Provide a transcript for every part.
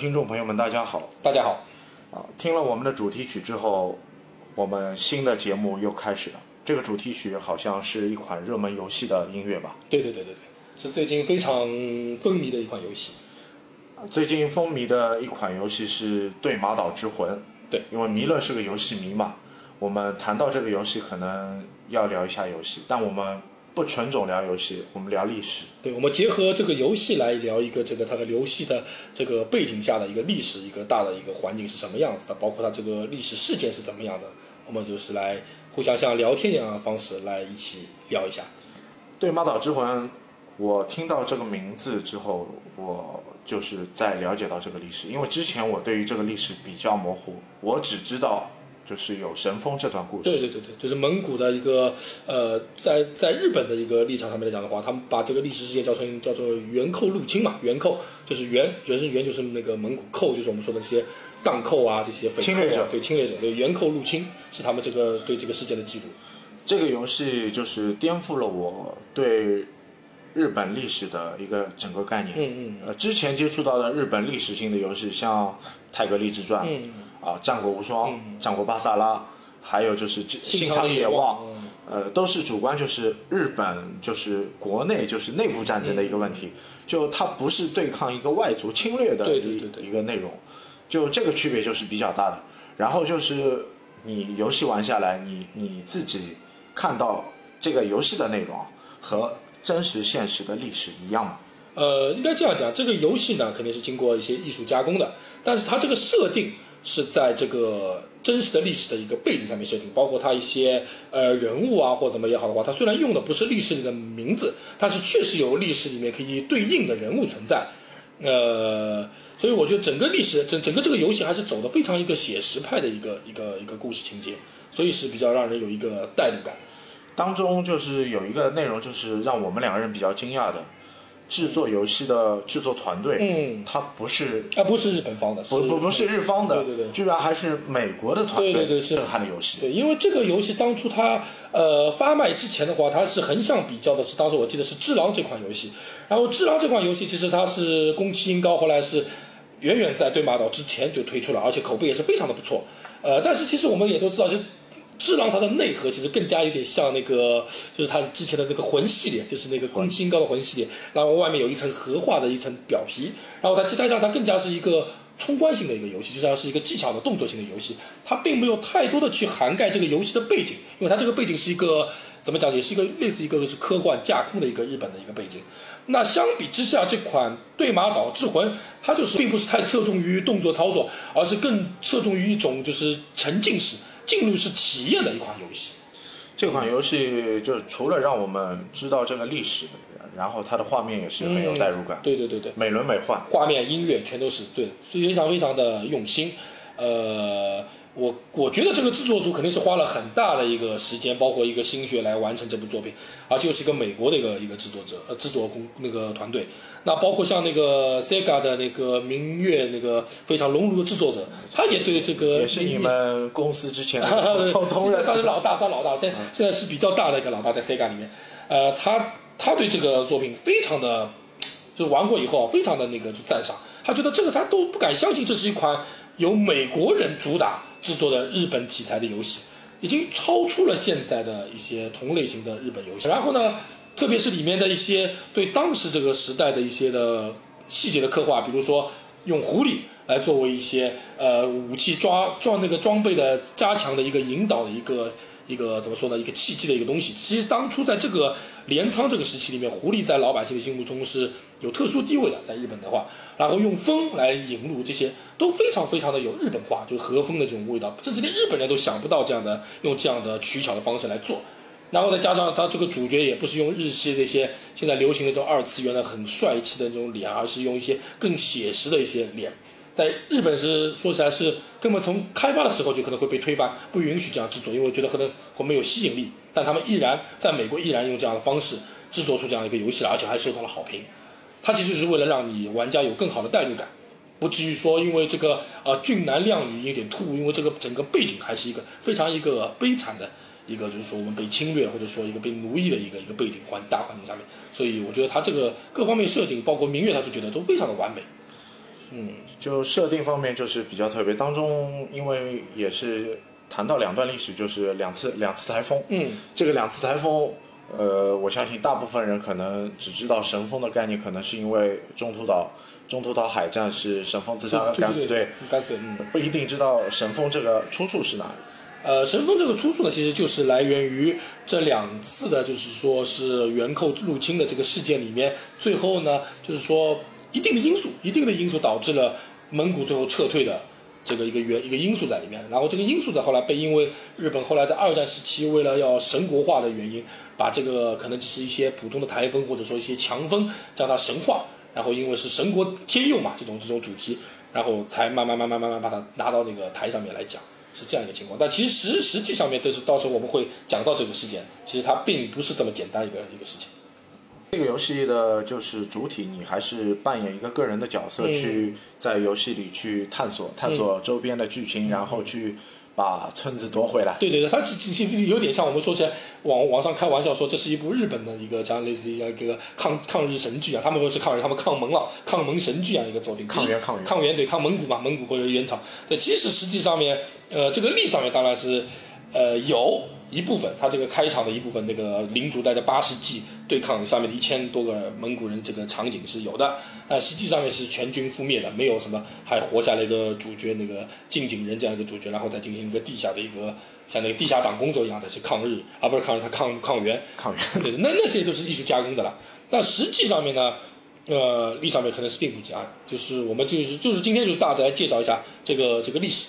呃，听众朋友们，大家好大家好。啊！听了我们的主题曲之后，我们新的节目又开始了。这个主题曲好像是一款热门游戏的音乐吧？对对对对对，是最近非常风靡的一款游戏。最近风靡的一款游戏是《对马岛之魂》。对，因为弥勒是个游戏迷嘛，我们谈到这个游戏可能要聊一下游戏，但我们不纯种聊游戏，我们聊历史。对，我们结合这个游戏来聊一个这个它的游戏的这个背景下的一个历史，一个大的一个环境是什么样子的，包括它这个历史事件是怎么样的，我们就是来互相像聊天一样的方式来一起聊一下。对马岛之魂，我听到这个名字之后，我就是在了解到这个历史，因为之前我对于这个历史比较模糊，我只知道就是有神风这段故事。对对对对，就是蒙古的一个呃，在在日本的一个立场上面来讲的话，他们把这个历史事件叫成叫做元寇入侵嘛，元寇就是元，元是元就是那个蒙古寇，就是我们说的这些荡寇啊，这些匪寇啊侵略者对侵略者，对元寇入侵是他们这个对这个事件的记录。这个游戏就是颠覆了我对日本历史的一个整个概念。嗯嗯呃，之前接触到的日本历史性的游戏，像《泰格立志传》嗯啊，《战国无双》战国巴萨拉》，还有就是《信长野长野望望》，呃，都是主观就是日本就是国内就是内部战争的一个问题，就它不是对抗一个外族侵略的一个内容，就这个区别就是比较大的。然后就是你游戏玩下来，你你自己看到这个游戏的内容和真实现实的历史一样吗？呃，应该这样讲，这个游戏呢肯定是经过一些艺术加工的，但是它这个设定是在这个真实的历史的一个背景上面设定，包括它一些呃人物啊或怎么也好的话，它虽然用的不是历史里的名字，但是确实有历史里面可以对应的人物存在。呃，所以我觉得整个历史整整个这个游戏还是走的非常一个写实派的一个一个一个故事情节，所以是比较让人有一个代入感。当中就是有一个内容，就是让我们两个人比较惊讶的，制作游戏的制作团队，嗯，它不是啊，不是日本方的，不不不是日方的，对对对居然还是美国的团队，对对对是震撼的游戏。对，因为这个游戏当初它呃发卖之前的话，它是横向比较的是，当时我记得是《智狼》这款游戏。然后《智狼》这款游戏其实它是宫崎英高，后来是远远在对马岛之前就推出了，而且口碑也是非常的不错。呃，但是其实我们也都知道，就《只狼》它的内核其实更加有点像那个，就是它之前的那个魂系列，就是那个宫崎英高的魂系列，然后外面有一层核化的一层表皮，然后它加上它更加是一个。冲关型的一个游戏，就像是一个技巧的动作型的游戏，它并没有太多的去涵盖这个游戏的背景，因为它这个背景是一个怎么讲，也是一个类似一个是科幻架空的一个日本的一个背景。那相比之下，这款《对马岛之魂》它就是并不是太侧重于动作操作，而是更侧重于一种就是沉浸式、进入式体验的一款游戏。这款游戏就是除了让我们知道这个历史，然后它的画面也是很有代入感，对对对对，美轮美奂。画面、音乐全都是对，非常非常的用心。呃，我我觉得这个制作组肯定是花了很大的一个时间，包括一个心血来完成这部作品，而且又是一个美国的一个一个制作者呃制作工那个团队。那包括像那个 Sega 的那个明月那个非常熔炉的制作者，他也对这个也是你们公司之前啊的同同仁，算是老大，算老大，现现在是比较大的一个老大，在 Sega 里面。呃，他他对这个作品非常的，就玩过以后啊，非常的那个就赞赏。他觉得这个他都不敢相信，这是一款由美国人主打制作的日本题材的游戏，已经超出了现在的一些同类型的日本游戏。然后呢，特别是里面的一些对当时这个时代的一些的细节的刻画，比如说用狐狸来作为一些呃武器抓装那个装备的加强的一个引导的一个一个怎么说呢？一个契机的一个东西。其实当初在这个镰仓这个时期里面，狐狸在老百姓的心目中是有特殊地位的，在日本的话，然后用风来引入这些都非常非常的有日本化，就是和风的这种味道，甚至连日本人都想不到这样的用这样的取巧的方式来做。然后再加上他这个主角也不是用日系这些现在流行的这种二次元的很帅气的那种脸，而是用一些更写实的一些脸。在日本是说起来是根本从开发的时候就可能会被推翻，不允许这样制作，因为我觉得可能会没有吸引力。但他们依然在美国依然用这样的方式制作出这样一个游戏来，而且还受到了好评。它其实是为了让你玩家有更好的代入感，不至于说因为这个呃俊男靓女有点突兀，因为这个整个背景还是一个非常一个悲惨的一个，就是说我们被侵略或者说一个被奴役的一个一个背景环大环境下面，所以我觉得他这个各方面设定，包括明月，他就觉得都非常的完美。嗯，就设定方面就是比较特别，当中因为也是谈到两段历史，就是两次两次台风。嗯，这个两次台风，呃，我相信大部分人可能只知道神风的概念，可能是因为中途岛中途岛海战是神风自杀敢死队，敢死队，嗯。不一定知道神风这个出处是哪里。呃，神风这个出处呢，其实就是来源于这两次的，就是说是元寇入侵的这个事件里面，最后呢，就是说一定的因素，一定的因素导致了蒙古最后撤退的这个一个原一个因素在里面。然后这个因素呢，后来被因为日本后来在二战时期为了要神国化的原因，把这个可能只是一些普通的台风或者说一些强风将它神化，然后因为是神国天佑嘛这种这种主题，然后才慢慢慢慢慢慢把它拿到那个台上面来讲。是这样一个情况，但其实实实际上面都是到时候我们会讲到这个事件，其实它并不是这么简单一个一个事情。这个游戏的就是主体，你还是扮演一个个人的角色，去在游戏里去探索探索周边的剧情，然后去把村子夺回来。对对对，它其实有点像我们说起来网网上开玩笑说这是一部日本的一个这样类似于一个抗抗日神剧啊，他们不是抗日，他们抗蒙了，抗蒙神剧一样一个作品。抗元抗元抗元对抗蒙古嘛，蒙古或者元朝。对，其实实际上面。呃，这个历上面当然是，呃，有一部分，他这个开场的一部分，那个领主带着八十骑对抗下面的一千多个蒙古人，这个场景是有的。但实际上面是全军覆灭的，没有什么还活下来一个主角，那个近景人这样一个主角，然后再进行一个地下的一个像那个地下党工作一样的是抗日，啊不是抗日，他抗抗元，抗元。对，那那些都是艺术加工的了。但实际上面呢，呃，历史上面可能是并不假，就是我们就是就是今天就是大致来介绍一下这个这个历史。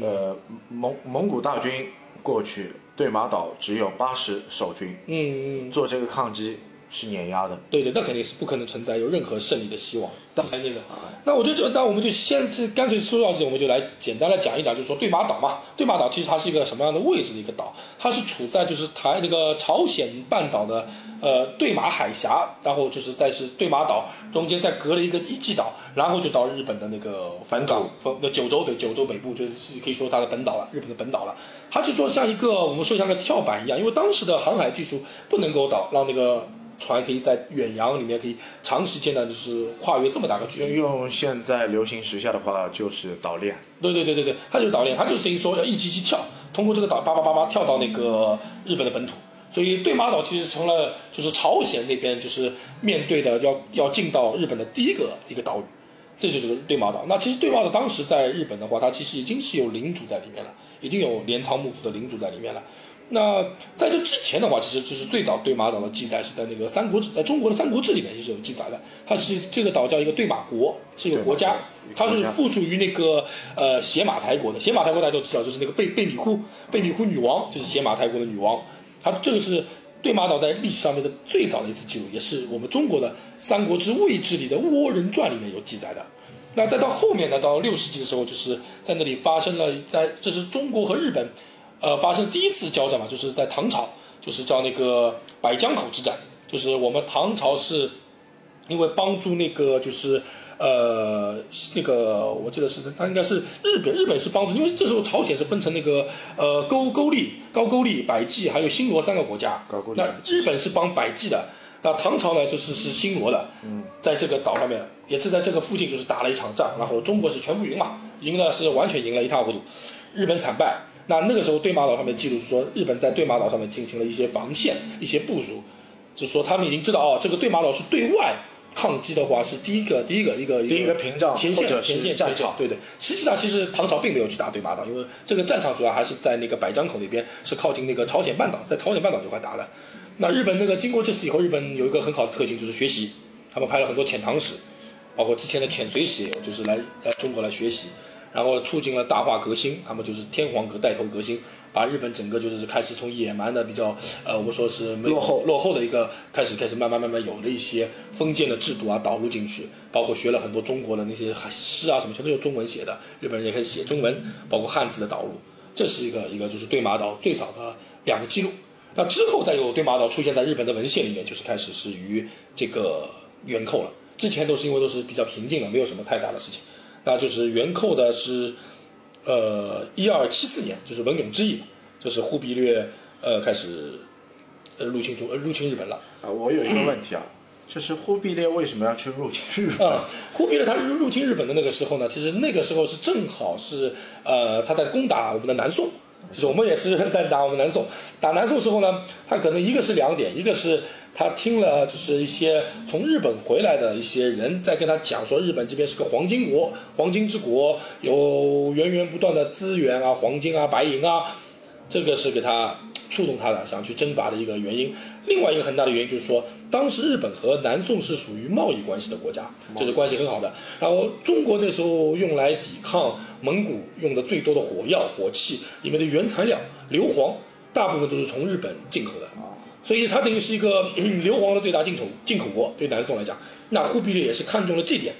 呃，蒙蒙古大军过去，对马岛只有八十守军，嗯嗯，做这个抗击是碾压的。对对，那肯定是不可能存在有任何胜利的希望。但那个，那我就就那我们就先这干脆说到这里，我们就来简单的讲一讲，就是说对马岛嘛，对马岛其实它是一个什么样的位置的一个岛？它是处在就是台那个朝鲜半岛的。呃，对马海峡，然后就是再是对马岛中间再隔了一个一季岛，然后就到日本的那个本岛，那九州对九州北部就是可以说它的本岛了，日本的本岛了。它就说像一个我们说像个跳板一样，因为当时的航海技术不能够到让那个船可以在远洋里面可以长时间的就是跨越这么大个距离。用现在流行时下的话就是岛链。对对对对对，它就是岛链，它就是等于说要一级级跳，通过这个岛叭叭叭叭跳到那个日本的本土。所以对马岛其实成了就是朝鲜那边就是面对的要要进到日本的第一个一个岛屿，这就是个对马岛。那其实对马岛当时在日本的话，它其实已经是有领主在里面了，已经有镰仓幕府的领主在里面了。那在这之前的话，其实就是最早对马岛的记载是在那个《三国志》在中国的《三国志》里面也是有记载的。它是这个岛叫一个对马国，是一个国家，它是附属于那个呃邪马台国的。邪马台国大家都知道，就是那个贝贝米库贝米库女王，就是邪马台国的女王。它这个是对马岛在历史上面的最早的一次记录，也是我们中国的《三国志魏志》里的《倭人传》里面有记载的。那再到后面呢，到六世纪的时候，就是在那里发生了，在这是中国和日本，呃，发生第一次交战嘛，就是在唐朝，就是叫那个百江口之战，就是我们唐朝是因为帮助那个就是。呃，那个我记得是，他应该是日本，日本是帮助，因为这时候朝鲜是分成那个呃沟沟利、高句丽、百济还有新罗三个国家。那日本是帮百济的，那唐朝呢就是是新罗的。嗯，在这个岛上面，也是在这个附近就是打了一场仗，然后中国是全部赢嘛，赢了是完全赢了一塌糊涂，日本惨败。那那个时候对马岛上面记录是说，日本在对马岛上面进行了一些防线、一些部署，就说他们已经知道哦，这个对马岛是对外。抗击的话是第一个，第一个一个第一个屏障，前线前线战场。对对，实际上其实唐朝并没有去打对马岛，因为这个战场主要还是在那个百江口那边，是靠近那个朝鲜半岛，在朝鲜半岛这块打的。那日本那个经过这次以后，日本有一个很好的特性就是学习，他们拍了很多遣唐使，包括之前的遣隋使也有，就是来来中国来学习，然后促进了大化革新，他们就是天皇革带头革新。把日本整个就是开始从野蛮的比较呃，我们说是落后落后的一个开始，开始慢慢慢慢有了一些封建的制度啊导入进去，包括学了很多中国的那些诗啊什么，全都是中文写的，日本人也开始写中文，包括汉字的导入，这是一个一个就是对马岛最早的两个记录。那之后再有对马岛出现在日本的文献里面，就是开始是于这个元寇了。之前都是因为都是比较平静的，没有什么太大的事情。那就是元寇的是。呃，一二七四年就是文永之役，就是忽必烈呃开始呃入侵中呃入侵日本了啊。我有一个问题啊，就是忽必烈为什么要去入侵日本？啊，忽必烈他入入侵日本的那个时候呢，其实那个时候是正好是呃他在攻打我们的南宋，就是我们也是在打我们南宋。打南宋时候呢，他可能一个是两点，一个是他听了就是一些从日本回来的一些人在跟他讲说，日本这边是个黄金国，黄金之国，有源源不断的资源啊，黄金啊，白银啊，这个是给他触动他的想去征伐的一个原因。另外一个很大的原因就是说，当时日本和南宋是属于贸易关系的国家，这是关系很好的。然后中国那时候用来抵抗蒙古用的最多的火药、火器里面的原材料硫磺，大部分都是从日本进口的。所以它等于是一个硫磺的最大进口进口国，对南宋来讲，那忽必烈也是看中了这点，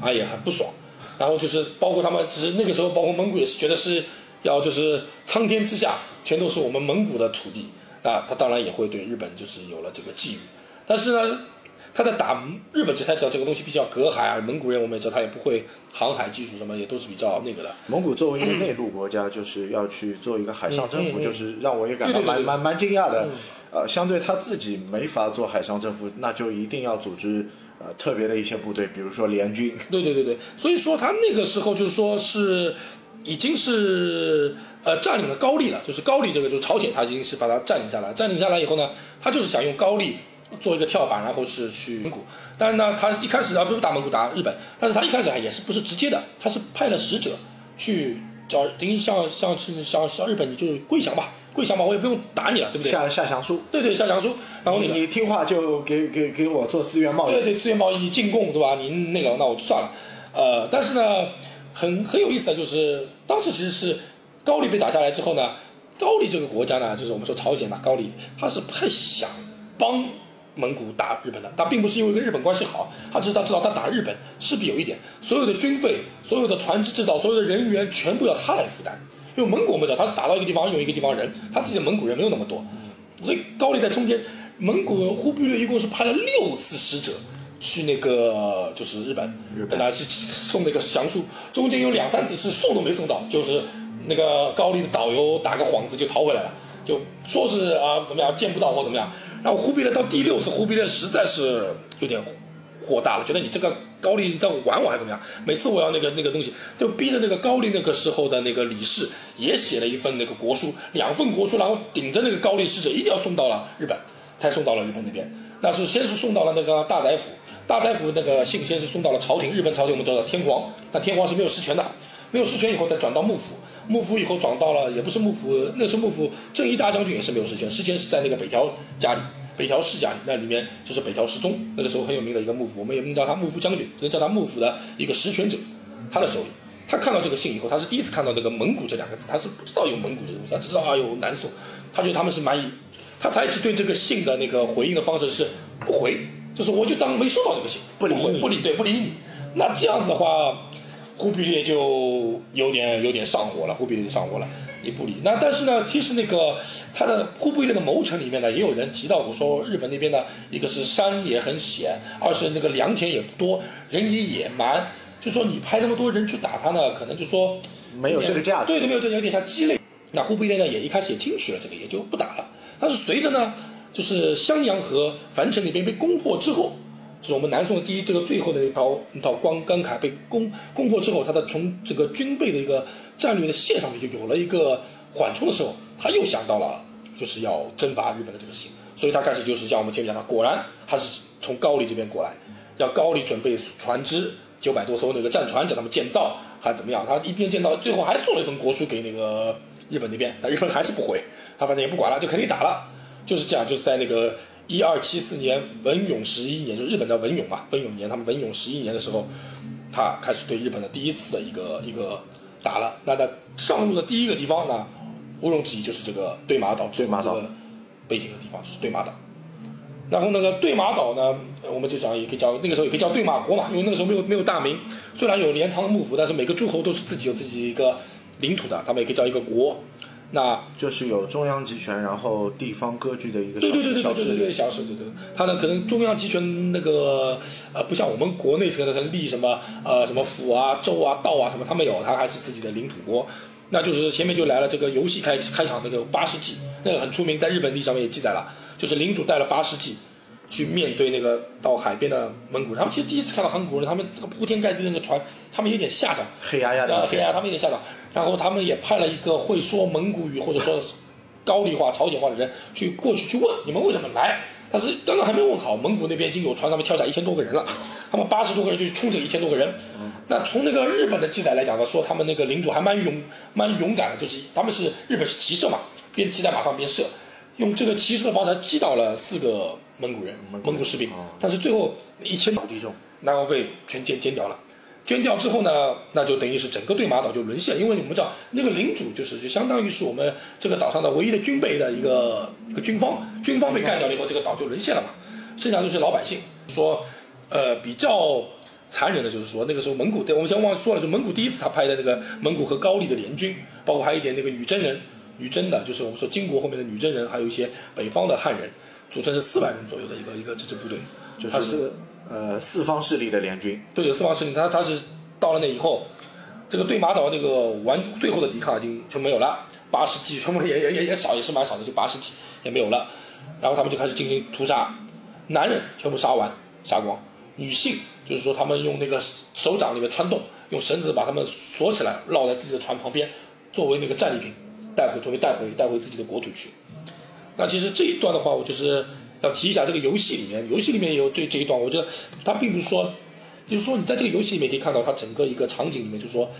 啊也很不爽。然后就是包括他们，只是那个时候包括蒙古也是觉得是要就是苍天之下全都是我们蒙古的土地。那他当然也会对日本就是有了这个觊觎，但是呢，他在打日本，这才知道这个东西比较隔海啊。蒙古人我们也知道，他也不会航海技术什么，也都是比较那个的。蒙古作为一个内陆国家，就是要去做一个海上征服，嗯嗯嗯就是让我也感到蛮蛮蛮惊讶的。呃，相对他自己没法做海上征服，那就一定要组织呃特别的一些部队，比如说联军。对对对对，所以说他那个时候就是说是已经是呃占领了高丽了，就是高丽这个就是朝鲜，他已经是把它占领下来。占领下来以后呢，他就是想用高丽做一个跳板，然后是去蒙古。但是呢，他一开始啊不是打蒙古打日本，但是他一开始啊也是不是直接的，他是派了使者去找，等于像像是像像日本，你就是归降吧，跪降吧，我也不用打你了，对不对？下下降书，对对下降书，然后那个你听话就给给给我做资源贸易。对对，资源贸易进贡，对吧？您那个，那我就算了。呃，但是呢，很很有意思的就是，当时其实是高丽被打下来之后呢，高丽这个国家呢，就是我们说朝鲜嘛，高丽他是不太想帮蒙古打日本的，他并不是因为跟日本关系好，他只是他知道他打日本势必有一点，所有的军费、所有的船只制造、所有的人员全部要他来负担。因为蒙古我们知道他是打到一个地方用一个地方人，他自己的蒙古人没有那么多，所以高丽在中间，蒙古忽必烈一共是派了六次使者去那个就是日本，本来是送那个降书，中间有两三次是送都没送到，就是那个高丽的导游打个幌子就逃回来了，就说是啊怎么样见不到或怎么样。然后忽必烈到第六次，忽必烈实在是有点火大了，觉得你这个高丽在玩我还是怎么样？每次我要那个那个东西，就逼着那个高丽那个时候的那个李氏也写了一份那个国书，两份国书，然后顶着那个高丽使者一定要送到了日本，才送到了日本那边。那是先是送到了那个大宰府，大宰府那个信先是送到了朝廷，日本朝廷我们知道天皇，但天皇是没有实权的，没有实权以后再转到幕府，幕府以后转到了也不是幕府，那时候幕府正一大将军也是没有实权，实权是在那个北条家里。北条氏家里，那里面就是北条氏宗，那个时候很有名的一个幕府，我们也不能叫他幕府将军，只能叫他幕府的一个实权者，他的手里。他看到这个信以后，他是第一次看到那个蒙古这两个字，他是不知道有蒙古这个东西，他知道啊有南宋，他觉得他们是蛮夷，他采取对这个信的那个回应的方式是不回，就是我就当没收到这个信，不理你不理对不理你。那这样子的话，忽必烈就有点有点上火了，忽必烈就上火了。也不理。那但是呢，其实那个他的忽必烈的谋臣里面呢，也有人提到过说，日本那边呢，一个是山也很险，二是那个良田也不多，人也野蛮。就说你派那么多人去打他呢，可能就说没有这个价值对对，没有这个有点像鸡肋。那忽必烈呢，也一开始也听取了这个，也就不打了。但是随着呢，就是襄阳和樊城那边被攻破之后，就是我们南宋的第一这个最后的一套一套关关卡被攻攻破之后，他的从这个军备的一个战略的线上面就有了一个缓冲的时候，他又想到了就是要征伐日本的这个事，所以他开始就是像我们前面讲的，果然他是从高丽这边过来，要高丽准备船只九百多艘那个战船，叫他们建造还怎么样？他一边建造，最后还送了一份国书给那个日本那边，但日本还是不回，他反正也不管了，就肯定打了，就是这样，就是在那个。一二七四年文永十一年，就日本的文永嘛，文永年，他们文永十一年的时候，他开始对日本的第一次的一个一个打了。那在上路的第一个地方呢，毋庸置疑就是这个对马岛，对马岛这个背景的地方就是对马岛。然后那个对马岛呢，我们就讲也可以叫那个时候也可以叫对马国嘛，因为那个时候没有没有大名，虽然有镰仓幕府，但是每个诸侯都是自己有自己一个领土的，他们也可以叫一个国。那就是有中央集权，然后地方割据的一个对对对对小势对对对，小势对对，他呢可能中央集权那个呃，不像我们国内可能立什么呃什么府啊、州啊、道啊什么，他没有，他还是自己的领土国。那就是前面就来了这个游戏开开场那个八世纪，那个很出名，在日本历史上面也记载了，就是领主带了八世纪，去面对那个到海边的蒙古人。他们其实第一次看到韩国人，他们这个铺天盖地的那个船，他们有点吓到，黑压压的呃，黑压，他们有点吓到。然后他们也派了一个会说蒙古语或者说高丽话、朝鲜话的人去过去去问你们为什么来。但是刚刚还没问好，蒙古那边已经有船上面跳下一千多个人了，他们八十多个人就去冲这一千多个人。那从那个日本的记载来讲呢，说他们那个领主还蛮勇蛮勇敢的，就是他们是日本是骑射嘛，边骑在马上边射，用这个骑射的方式击倒了四个蒙古人、蒙古士兵，但是最后一千敌众，然后被全歼歼掉了。捐掉之后呢，那就等于是整个对马岛就沦陷，因为我们知道那个领主就是就相当于是我们这个岛上的唯一的军备的一个一个军方，军方被干掉了以后，这个岛就沦陷了嘛，剩下就是老百姓。说，呃，比较残忍的就是说，那个时候蒙古，对我们先忘说了，就蒙古第一次他派的那个蒙古和高丽的联军，包括还有一点那个女真人，女真的，就是我们说金国后面的女真人，还有一些北方的汉人，组成是四万人左右的一个一个这支部队，就是呃四方势力的联军。对，四方势力，他他是到了那以后，这个对马岛那个完最后的抵抗已经就没有了，八十几全部也也也也少，也是蛮少的，就八十几也没有了。然后他们就开始进行屠杀，男人全部杀完杀光，女性就是说他们用那个手掌里面穿洞，用绳子把他们锁起来，绕在自己的船旁边，作为那个战利品带回，作为带回带回自己的国土去。那其实这一段的话，我就是要提一下这个游戏里面，游戏里面有这这一段，我觉得它并不是说，就是说你在这个游戏里面可以看到它整个一个场景里面，就是说，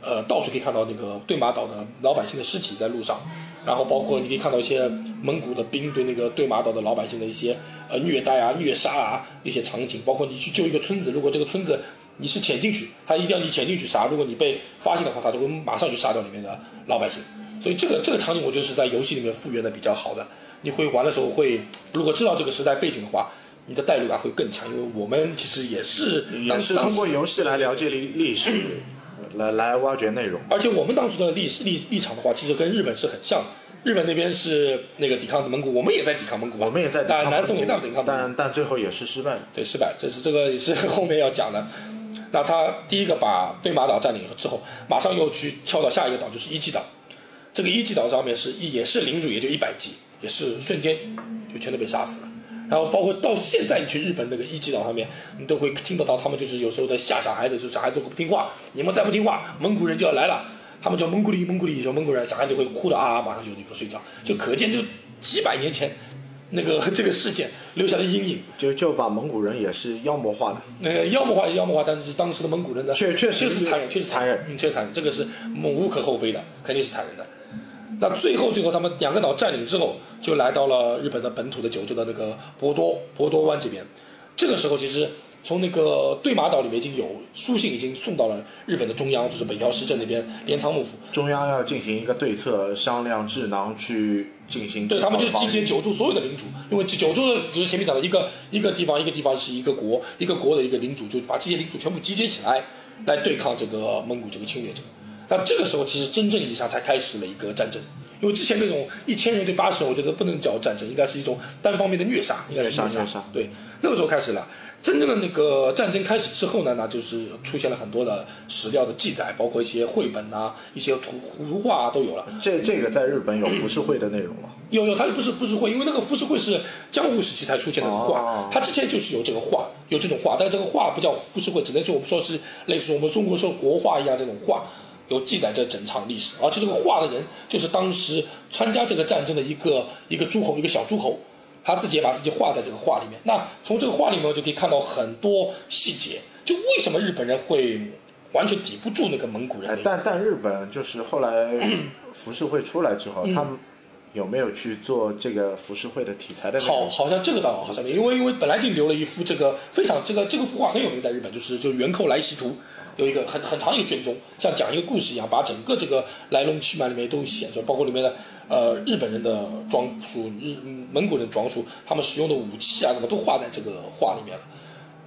呃，到处可以看到那个对马岛的老百姓的尸体在路上，然后包括你可以看到一些蒙古的兵对那个对马岛的老百姓的一些呃虐待啊、虐杀啊一些场景，包括你去救一个村子，如果这个村子你是潜进去，他一定要你潜进去杀，如果你被发现的话，他就会马上去杀掉里面的老百姓。所以这个这个场景，我觉得是在游戏里面复原的比较好的。你会玩的时候会，如果知道这个时代背景的话，你的代入感会更强。因为我们其实也是也是通过游戏来了解历历史，来来挖掘内容。而且我们当初的历史立立场的话，其实跟日本是很像的。日本那边是那个抵抗蒙古，我们也在抵抗蒙古，我们也在抵抗但南宋也在抵抗蒙古，但但最后也是失败了。对，失败，这是这个也是后面要讲的。那他第一个把对马岛占领之后，马上又去跳到下一个岛，就是一级岛。这个一级岛上面是也是领主，也就一百级，也是瞬间就全都被杀死了。然后包括到现在，你去日本那个一级岛上面，你都会听得到他们就是有时候在吓小孩子，就小孩子不听话，你们再不听话，蒙古人就要来了。他们叫蒙古里，蒙古里，叫蒙古人，小孩子会哭的啊，马上就立刻睡觉，就可见就几百年前那个 这个事件留下的阴影。就就把蒙古人也是妖魔化的，那个妖魔化也妖魔化，但是当时的蒙古人呢，确确实是残忍，确实残忍嗯，确实残忍，这个是无可厚非的，肯定是残忍的。那最后，最后他们两个岛占领之后，就来到了日本的本土的九州的那个博多博多湾这边。这个时候，其实从那个对马岛里面已经有书信已经送到了日本的中央，就是北条时政那边镰仓幕府。中央要进行一个对策，商量智囊去进行对他们就是集结九州所有的领主，因为九州的只是前面讲的一个一个地方，一个地方是一个国，一个国的一个领主，就把这些领主全部集结起来，来对抗这个蒙古这个侵略者。那这个时候，其实真正意义上才开始了一个战争，因为之前那种一千人对八十人，我觉得不能叫战争，应该是一种单方面的虐杀，应该是杀虐杀对，那个时候开始了。真正的那个战争开始之后呢，那就是出现了很多的史料的记载，包括一些绘本啊、一些图图画啊都有了。这这个在日本有浮世绘的内容吗。有有，它不是浮世绘，因为那个浮世绘是江户时期才出现的画，哦它之前就是有这个画，有这种画，但这个画不叫浮世绘，只能说我们说是类似我们中国说国画一样这种画，有记载这整场历史，而且这个画的人就是当时参加这个战争的一个一个诸侯，一个小诸侯，他自己也把自己画在这个画里面。那从这个画里面就可以看到很多细节，就为什么日本人会完全抵不住那个蒙古人。但但日本就是后来浮世绘出来之后，他们有没有去做这个浮世绘的题材的好，好像这个倒好像没，因为因为本来就留了一幅这个非常这个这个幅画很有名，在日本就是就是元寇来袭图，有一个很很长一个卷宗，像讲一个故事一样，把整个这个来龙去脉里面都写出来，包括里面的呃日本人的装束、日蒙古人装束，他们使用的武器啊什么都画在这个画里面了。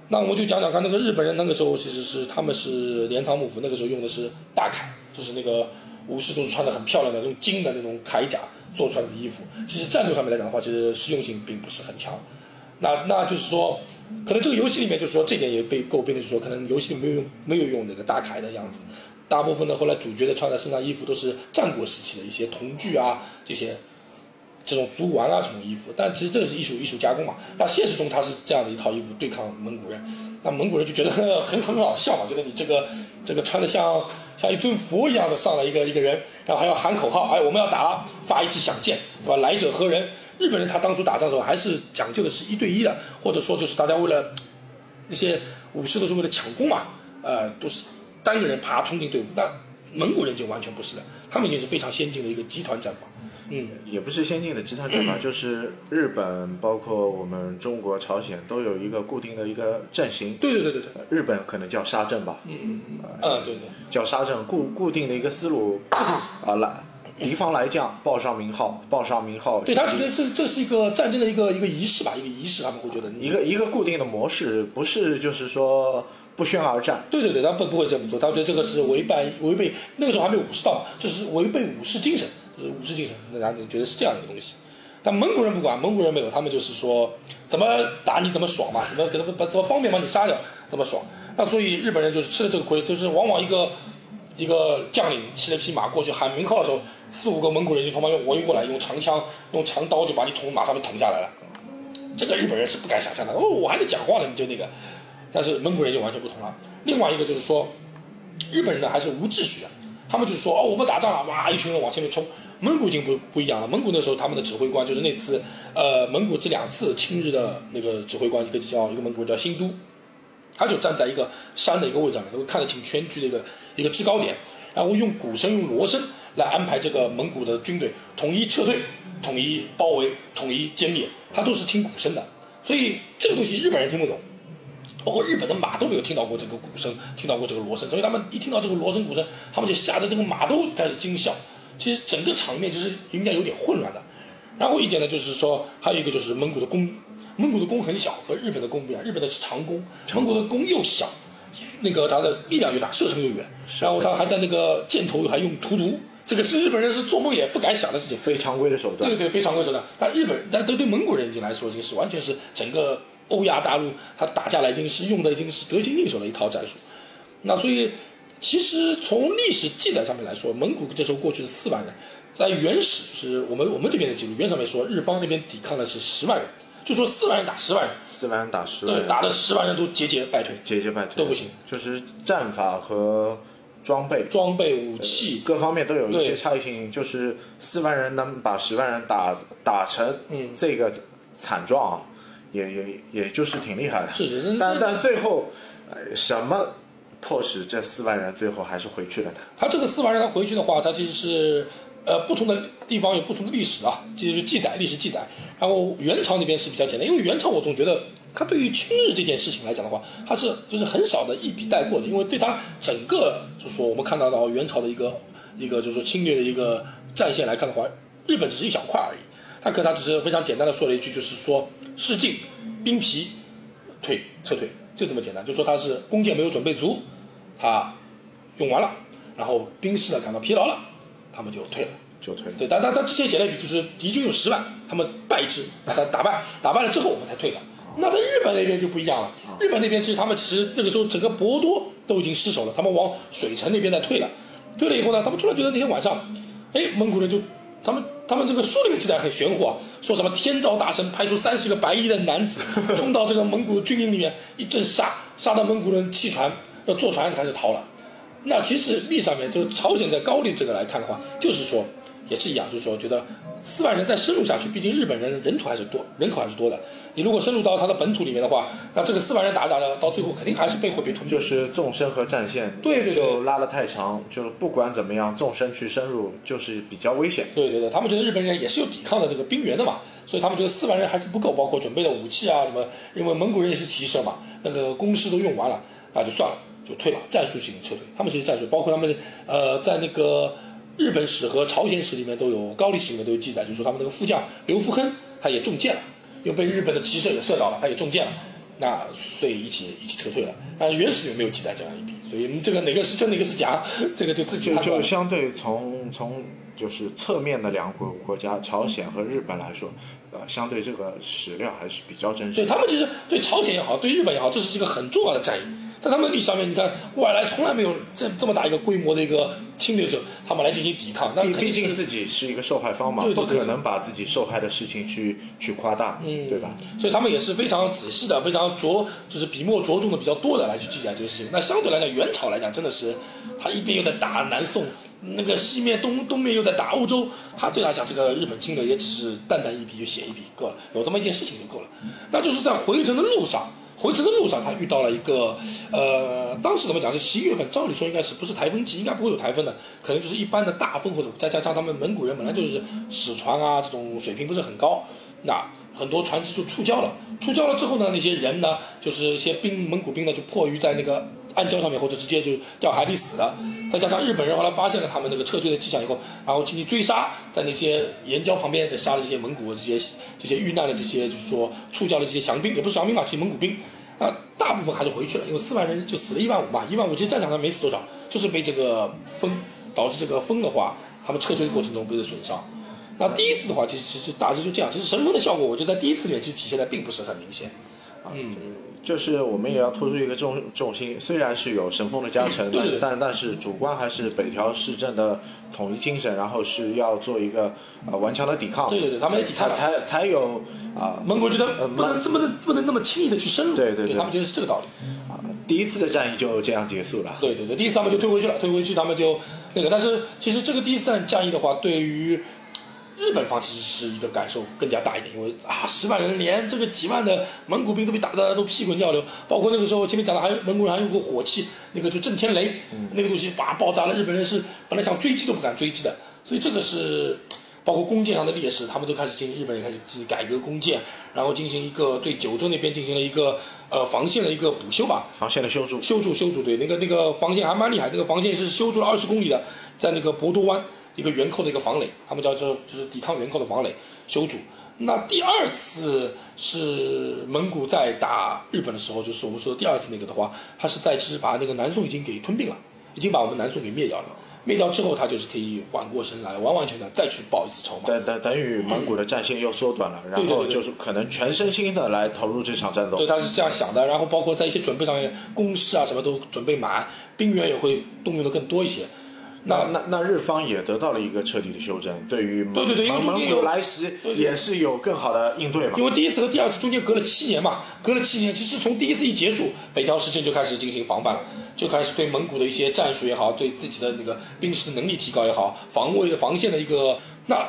那我们就讲讲看，那个日本人那个时候其实是他们是镰仓幕府那个时候用的是大铠，就是那个武士都是穿的很漂亮的用金的那种铠甲做出来的衣服。其实战斗上面来讲的话，其实实用性并不是很强。那那就是说，可能这个游戏里面就说这点也被诟病的，就是说可能游戏里没有用没有用那个大铠的样子。大部分的后来主角的穿在身上衣服都是战国时期的一些铜具啊这些。这种足丸啊这种衣服，但其实这是艺术艺术加工嘛。那现实中他是这样的一套衣服对抗蒙古人，那蒙古人就觉得很很好笑嘛，觉得你这个 这个穿的像像一尊佛一样的上来一个一个人，然后还要喊口号，哎，我们要打，发一支响箭，对吧？来者何人？日本人他当初打仗的时候还是讲究的是一对一的，或者说就是大家为了那些武士都是为了抢攻嘛，呃，都是单个人爬冲进队伍，但蒙古人就完全不是的，他们已经是非常先进的一个集团战法。嗯，也不是先进的集团战法，就是日本，包括我们中国、朝鲜都有一个固定的一个阵型。对对对对对，日本可能叫沙阵吧，嗯嗯嗯，对对，叫沙阵，固固定的一个思路啊，来敌方来将，报上名号，报上名号。对他觉得这这是一个战争的一个一个仪式吧，一个仪式，他们会觉得一个一个固定的模式，不是就是说不宣而战。对对对，他不不会这么做，他觉得这个是违背违背那个时候还没有武士道嘛，这是违背武士精神。就是武士精神，那然后觉得是这样的一个东西。但蒙古人不管，蒙古人没有，他们就是说怎么打你怎么爽嘛，怎么怎么把怎么方便把你杀掉，怎么爽。那所以日本人就是吃了这个亏，就是往往一个一个将领骑了匹马过去喊名号的时候，四五个蒙古人就从旁边围过来，用长枪用长刀就把你捅马上面捅下来了。这个日本人是不敢想象的。哦，我还得讲话呢，你就那个。但是蒙古人就完全不同了。另外一个就是说，日本人呢还是无秩序的，他们就是说哦，我们打仗了，哇，一群人往前面冲。蒙古已经不不一样了。蒙古那时候他们的指挥官就是那次，呃，蒙古这两次亲日的那个指挥官，一个叫一个蒙古人叫新都，他就站在一个山的一个位置上面，能够看得清全局的一个一个制高点，然后用鼓声用锣声来安排这个蒙古的军队统一撤退、统一包围、统一歼灭，他都是听鼓声的。所以这个东西日本人听不懂，包括日本的马都没有听到过这个鼓声，听到过这个锣声，所以他们一听到这个锣声鼓声，他们就吓得这个马都开始惊笑。其实整个场面就是应该有点混乱的，然后一点呢，就是说还有一个就是蒙古的弓，蒙古的弓很小，和日本的弓不一样，日本的是长弓，蒙古的弓又小，那个它的力量越大，射程又远，然后他还在那个箭头还用荼毒，这个是日本人是做梦也不敢想的事情，非常规的手段。对对，非常规手段。但日本，但对对蒙古人已经来说，已经是完全是整个欧亚大陆他打下来已经是用的已经是得心应手的一套战术，那所以。其实从历史记载上面来说，蒙古这时候过去是四万人，在原始是我们我们这边的记录，原上面说日方那边抵抗的是十万人，就说四万人打十万人，四万人打十万，对，打的十万人都节节败退，节节败退都不行，就是战法和装备、装备武器各方面都有一些差异性，就是四万人能把十万人打打成这个惨状啊，也也也就是挺厉害的，是是，但但最后什么？迫使这四万人最后还是回去了呢？他这个四万人他回去的话，他其实是呃不同的地方有不同的历史啊，这就是记载历史记载。然后元朝那边是比较简单，因为元朝我总觉得他对于亲日这件事情来讲的话，他是就是很少的一笔带过的，因为对他整个就是说我们看到的元朝的一个一个就是说侵略的一个战线来看的话，日本只是一小块而已。他可能他只是非常简单的说了一句，就是说示进兵疲退撤退。就这么简单，就说他是弓箭没有准备足，他用完了，然后兵士呢感到疲劳了，他们就退了，就退了。对，但但他之前写了一笔，就是敌军有十万，他们败之，把他打败，打败了之后我们才退的。那在日本那边就不一样了，日本那边其实他们其实那个时候整个博多都已经失守了，他们往水城那边在退了，退了以后呢，他们突然觉得那天晚上，哎，蒙古人就。他们他们这个书里面记载很玄乎啊，说什么天照大神派出三十个白衣的男子冲到这个蒙古军营里面一顿杀，杀到蒙古人弃船要坐船开始逃了。那其实历上面就是朝鲜在高丽这个来看的话，就是说也是一样，就是说觉得四万人再深入下去，毕竟日本人人口还是多，人口还是多的。你如果深入到他的本土里面的话，那这个四万人打着打着，到最后肯定还是被会被吞。就是纵深和战线，对对对，就拉得太长，就是不管怎么样，纵深去深入就是比较危险。对对对，他们觉得日本人也是有抵抗的这个兵源的嘛，所以他们觉得四万人还是不够，包括准备的武器啊什么，因为蒙古人也是骑射嘛，那个弓矢都用完了，那就算了，就退了，战术性撤退。他们其实战术，包括他们呃，在那个日本史和朝鲜史里面都有，高丽史里面都有记载，就是说他们那个副将刘福亨他也中箭了。又被日本的骑射给射到了，他也中箭了，那所以一起一起撤退了。但原始里面没有记载这样一笔，所以这个哪个是真哪个是假，这个就自己就就相对从从就是侧面的两国国家朝鲜和日本来说，呃，相对这个史料还是比较真实。对他们其实对朝鲜也好，对日本也好，这是一个很重要的战役。在他们历史上面，你看外来从来没有这这么大一个规模的一个侵略者，他们来进行抵抗，那毕竟自己是一个受害方嘛，对对对不可能把自己受害的事情去去夸大，嗯对吧？所以他们也是非常仔细的，非常着就是笔墨着重的比较多的来去记载这个事情。那相对来讲，元朝来讲真的是他一边又在打南宋，那个西面东东面又在打欧洲，他对他讲这个日本侵略也只是淡淡一笔就写一笔够了，有这么一件事情就够了。那就是在回程的路上。回程的路上，他遇到了一个，呃，当时怎么讲是十一月份，照理说应该是不是台风季，应该不会有台风的，可能就是一般的大风或者再加上他们蒙古人本来就是使船啊这种水平不是很高，那很多船只就触礁了。触礁了之后呢，那些人呢，就是一些兵蒙古兵呢，就迫于在那个暗礁上面或者直接就掉海里死了。再加上日本人后来发现了他们那个撤退的迹象以后，然后进行追杀，在那些岩礁旁边再杀了这些蒙古这些这些遇难的这些就是说触礁的这些降兵，也不是降兵吧，这些蒙古兵。那大部分还是回去了，因为四万人就死了一万五嘛，一万五其实战场上没死多少，就是被这个风导致这个风的话，他们撤退的过程中被的损伤。那第一次的话，其实其实大致就这样。其实神风的效果，我觉得在第一次里面其实体现的并不是很明显。嗯，就是我们也要突出一个重重心，虽然是有神风的加成，但但是主观还是北条市政的统一精神，然后是要做一个呃顽强的抵抗，对对对他们也抵抗才才才有啊、蒙古觉得不能这么的不能那么轻易的去深入，对对对他们觉得是这个道理。啊第一次的战役就这样结束了。对对对，第一次他们就退回去了，退回去他们就那个，但是其实这个第一次战战役的话，对于日本方其实是一个感受更加大一点，因为啊，十万人连这个几万的蒙古兵都被打得都屁滚尿流，包括那个时候前面讲的还有蒙古人还用过火器，那个就震天雷，那个东西把爆炸了，日本人是本来想追击都不敢追击的，所以这个是。包括弓箭上的劣势，他们都开始进行，日本也开始进行改革弓箭，然后进行一个对九州那边进行了一个呃防线的一个补修吧，防线的修筑，修筑修筑，对，那个那个防线还蛮厉害，那个防线是修筑了二十公里的，在那个博多湾一个元寇的一个防垒，他们叫做就是抵抗元寇的防垒修筑。那第二次是蒙古在打日本的时候，就是我们说的第二次那个的话，他是在其实把那个南宋已经给吞并了，已经把我们南宋给灭掉了。灭掉之后，他就是可以缓过神来，完完全全再去报一次仇嘛。等等等于蒙古的战线又缩短了，然后就是可能全身心的来投入这场战斗对，。他是这样想的，然后包括在一些准备上面，工事啊什么都准备满，兵员也会动用的更多一些。那那那日方也得到了一个彻底的修正，对于蒙对对对因为中间有古来袭也是有更好的应对嘛因。为第一次和第二次中间隔了七年嘛，隔了七年，其实从第一次一结束，北条时政就开始进行防范了，就开始对蒙古的一些战术也好，对自己的那个兵士的能力提高也好，防卫的防线的一个那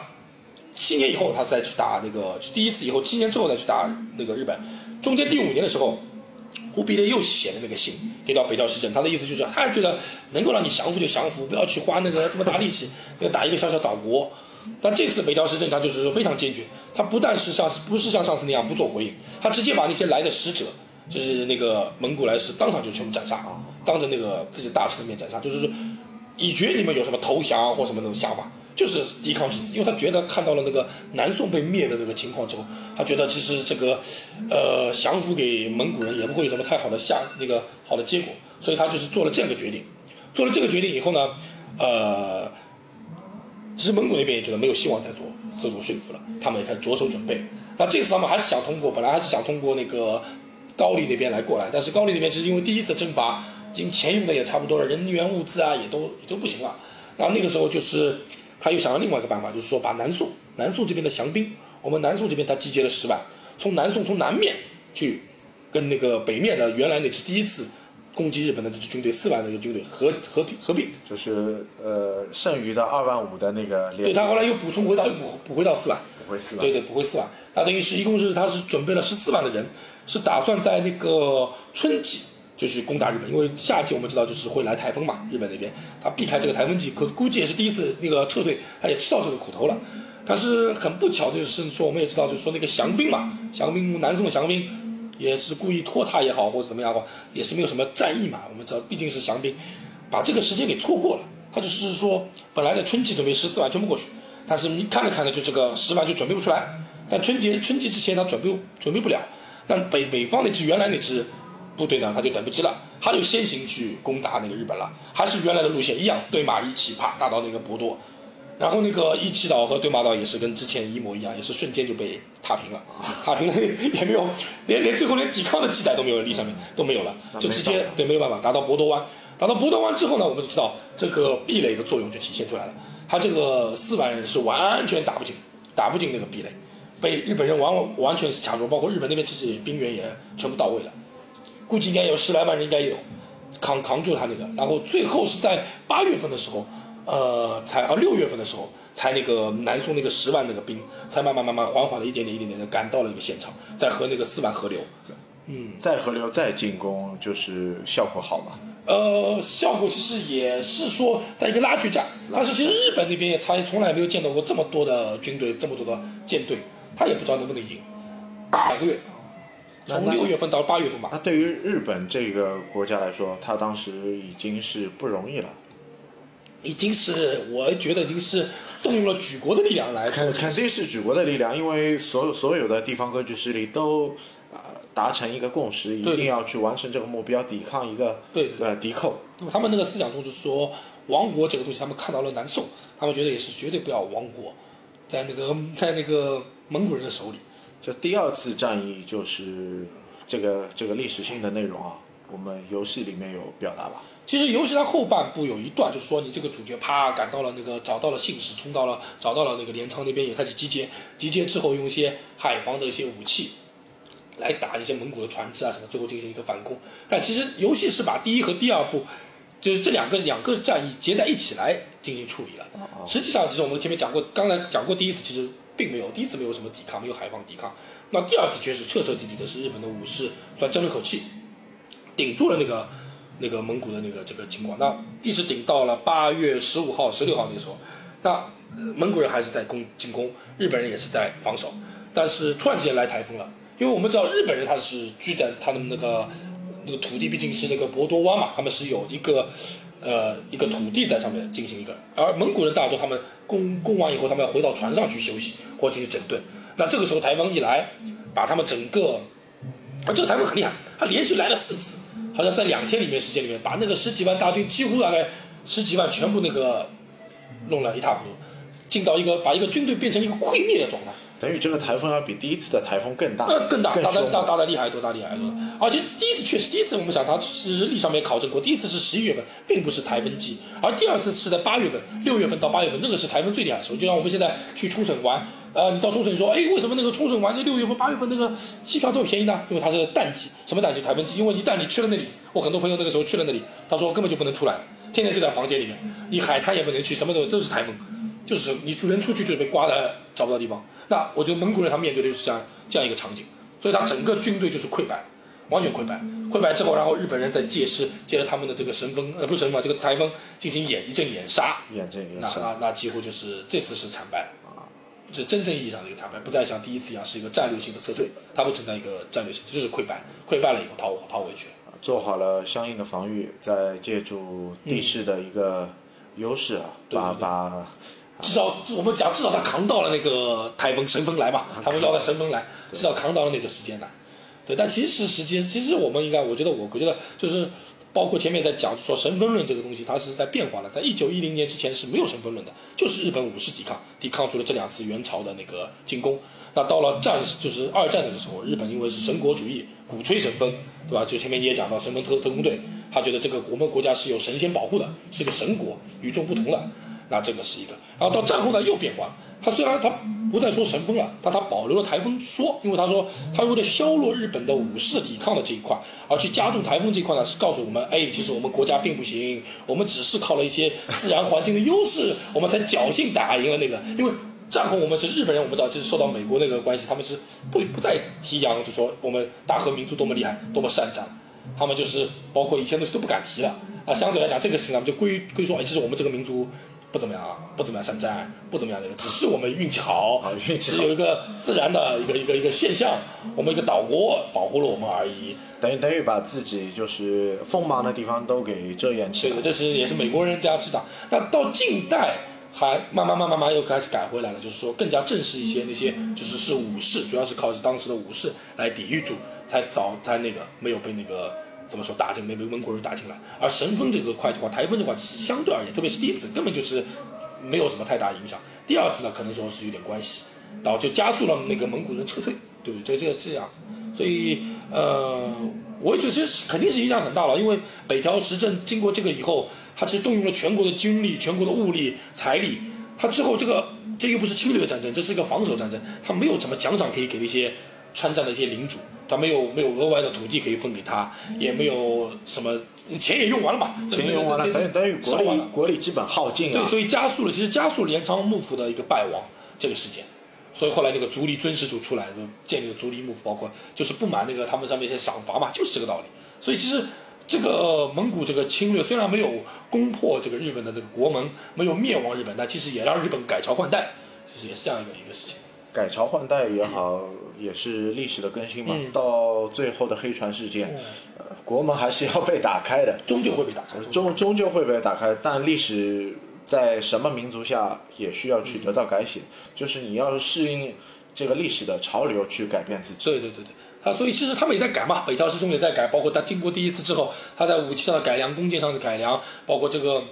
七年以后，他再去打那个第一次以后，七年之后再去打那个日本，中间第五年的时候，忽必烈又写了那个信给到北条氏政，他的意思就是，他觉得能够让你降服就降服，不要去花那个这么大力气要打一个小小岛国。但这次北条氏政他就是非常坚决，他不但是像不是像上次那样不做回应，他直接把那些来的使者，就是那个蒙古来使，当场就全部斩杀。啊，当着那个自己大臣的面斩杀，就是说，以绝你们有什么投降或什么那种想法，就是抵抗至死，因为他觉得看到了那个南宋被灭的那个情况之后，他觉得其实这个，呃，降服给蒙古人也不会有什么太好的下那个好的结果，所以他就是做了这样一个决定。做了这个决定以后呢，呃，其实蒙古那边也觉得没有希望再做这种说服了，他们也开始着手准备。那这次他们还是想通过，本来还是想通过那个高丽那边来过来，但是高丽那边其实因为第一次征伐，已经钱用的也差不多了，人员物资啊也都也都不行了。然后那个时候就是他又想到另外一个办法，就是说把南宋南宋这边的降兵，我们南宋这边他集结了十万，从南宋从南面去跟那个北面的原来那支第一次攻击日本的这支军队四万的一个军队合合并合并。就是呃，剩余的二万五的那个对他后来又补充回到又补补回到四万，补回四万对。对，补回四万。那等于是一共是他是准备了十四万的人，是打算在那个春季就去攻打日本，因为夏季我们知道就是会来台风嘛，日本那边他避开这个台风季，可估计也是第一次那个撤退，他也吃到这个苦头了。但是很不巧，就是说我们也知道，就是说那个降兵嘛，降兵南宋的降兵也是故意拖沓也好，或者怎么样的话，也是没有什么战役嘛。我们知道毕竟是降兵，把这个时间给错过了。他就是说，本来在春季准备十四万全部过去，但是你看着看着就这个十万就准备不出来，在春节春季之前他准备准备不了。那北北方那支原来那支部队呢，他就等不及了，他就先行去攻打那个日本了，还是原来的路线一样，对马一起啪打到那个博多，然后那个一七岛和对马岛也是跟之前一模一样，也是瞬间就被踏平了，踏平了也没有，连连最后连抵抗的记载都没有，历史上面都没有了，就直接对没有办法打到博多湾，打到博多湾之后呢，我们就知道这个壁垒的作用就体现出来了，他这个四万人是完全打不进，打不进那个壁垒，被日本人完完全是卡住，包括日本那边其实兵员也全部到位了，估计应该有十来万人应该有，扛扛住他那个，然后最后是在八月份的时候。呃，才啊六月份的时候，才那个南宋那个十万那个兵，才慢慢慢慢缓缓的一点点一点点的赶到了一个现场，在和那个四万合流，嗯，再合流再进攻，就是效果好吗？呃，效果其实也是说在一个拉锯战，但是其实日本那边他也从来没有见到过这么多的军队，这么多的舰队，他也不知道能不能赢，两个月，从六月份到八月份吧。那对于日本这个国家来说，他当时已经是不容易了。已经是，我觉得已经是动用了举国的力量来。肯肯定是举国的力量，因为所有所有的地方割据势力都啊达成一个共识，一定要去完成这个目标，抵抗一个对呃敌寇。那么他们那个思想中就是说，亡国这个东西，他们看到了南宋，他们觉得也是绝对不要亡国，在那个在那个蒙古人的手里。这第二次战役就是这个这个历史性的内容啊，我们游戏里面有表达吧。其实游戏它后半部有一段，就是说你这个主角啪赶到了那个找到了信使，冲到了找到了那个镰仓那边也开始集结，集结之后用一些海防的一些武器来打一些蒙古的船只啊什么，最后进行一个反攻。但其实游戏是把第一和第二部就是这两个两个战役结在一起来进行处理了。实际上，其实我们前面讲过，刚才讲过第一次其实并没有，第一次没有什么抵抗，没有海防抵抗。那第二次却是彻彻底底的是日本的武士算争了口气，顶住了那个。那个蒙古的那个这个情况，那一直顶到了八月十五号、十六号那时候，那蒙古人还是在攻进攻，日本人也是在防守，但是突然之间来台风了，因为我们知道日本人他是居在他的那个那个土地毕竟是那个博多湾嘛，他们是有一个呃一个土地在上面进行一个，而蒙古人大多他们攻攻完以后，他们要回到船上去休息或进行整顿，那这个时候台风一来，把他们整个，啊这个台风很厉害，他连续来了四次。好像在两天里面时间里面，把那个十几万大军几乎大概十几万全部那个弄了一塌糊涂，进到一个把一个军队变成一个溃灭的状态。等于这个台风要比第一次的台风更大，呃，更大，大的大大的厉害多，大厉害多。而且第一次确实，第一次我们想它是日历上面考证过，第一次是十一月份，并不是台风季，而第二次是在八月份，六月份到八月份，那个是台风最厉害的时候。就像我们现在去冲绳玩。呃，你到冲绳你说，哎，为什么那个冲绳玩的六月份、八月份那个机票这么便宜呢？因为它是淡季，什么淡季？台风季。因为一旦你去了那里，我很多朋友那个时候去了那里，他说根本就不能出来了，天天就在房间里面，你海滩也不能去，什么都都是台风，就是你人出去就是被刮的找不到地方。那我觉得蒙古人他面对的就是这样这样一个场景，所以他整个军队就是溃败，完全溃败。溃败之后，然后日本人在借势借着他们的这个神风，呃，不是神风，这个台风进行演一阵演杀，演阵演杀，那那那几乎就是这次是惨败。是真正意义上的一个惨败，不再像第一次一样是一个战略性的撤退，它不存在一个战略性，就是溃败，溃败了以后逃逃回去，做好了相应的防御，再借助地势的一个优势啊，把把至少我们讲至少他扛到了那个台风神风来嘛，他们要的神风来，至少扛到了那个时间来，对，但其实时间其实我们应该，我觉得我我觉得就是。包括前面在讲说神风论这个东西，它是在变化的。在一九一零年之前是没有神风论的，就是日本武士抵抗，抵抗住了这两次元朝的那个进攻。那到了战，就是二战那个时候，日本因为是神国主义，鼓吹神风，对吧？就前面你也讲到神风特特工队，他觉得这个我们国家是有神仙保护的，是个神国，与众不同的。那这个是一个。然后到战后呢，又变化。他虽然他不再说神风了，但他保留了台风说，因为他说他为了削弱日本的武士抵抗的这一块，而去加重台风这一块呢，是告诉我们，哎，其实我们国家并不行，我们只是靠了一些自然环境的优势，我们才侥幸打赢了那个。因为战后我们是日本人，我们知道就是受到美国那个关系，他们是不不再提扬，就说我们大和民族多么厉害，多么善战，他们就是包括以前东西都不敢提了啊。相对来讲，这个事情他们就归归说，哎，其实我们这个民族。不怎么样，不怎么样山寨，不怎么样那个，只是我们运气好，只有一个自然的一个一个一个现象，我们一个岛国保护了我们而已。等于等于把自己就是锋芒的地方都给遮掩起来。对这是也是美国人加持的。那到近代还慢慢慢慢慢又开始改回来了，就是说更加正式一些，那些就是是武士，主要是靠当时的武士来抵御住，才早才那个没有被那个。怎么说打进没被蒙古人打进来？而神风这个块的话，台风这块相对而言，特别是第一次，根本就是没有什么太大影响。第二次呢，可能说是有点关系，导致加速了那个蒙古人撤退，对不对？这这这样子，所以呃，我觉得这肯定是影响很大了，因为北条时政经过这个以后，他其实动用了全国的军力、全国的物力、财力，他之后这个这又不是侵略战争，这是一个防守战争，他没有什么奖赏可以给那些川战的一些领主，他没有没有额外的土地可以分给他，也没有什么钱也用完了嘛，钱用完了，等于等于国力国力基本耗尽了对，所以加速了，其实加速了镰仓幕府的一个败亡这个事件。所以后来那个足利尊氏就出来，就建立了足利幕府，包括就是不满那个他们上面一些赏罚嘛，就是这个道理。所以其实这个蒙古这个侵略虽然没有攻破这个日本的这个国门，没有灭亡日本，但其实也让日本改朝换代，其实也是这样一个一个事情。改朝换代也好，也是历史的更新嘛。到最后的黑船事件，呃国门还是要被打开的，终究会被打开。终终究会被打开。但历史在什么民族下也需要去得到改写，就是你要适应这个历史的潮流去改变自己。对对对对，他所以其实他们也在改嘛，北条氏中也在改，包括他经过第一次之后，他在武器上的改良、弓箭上的改良，包括这个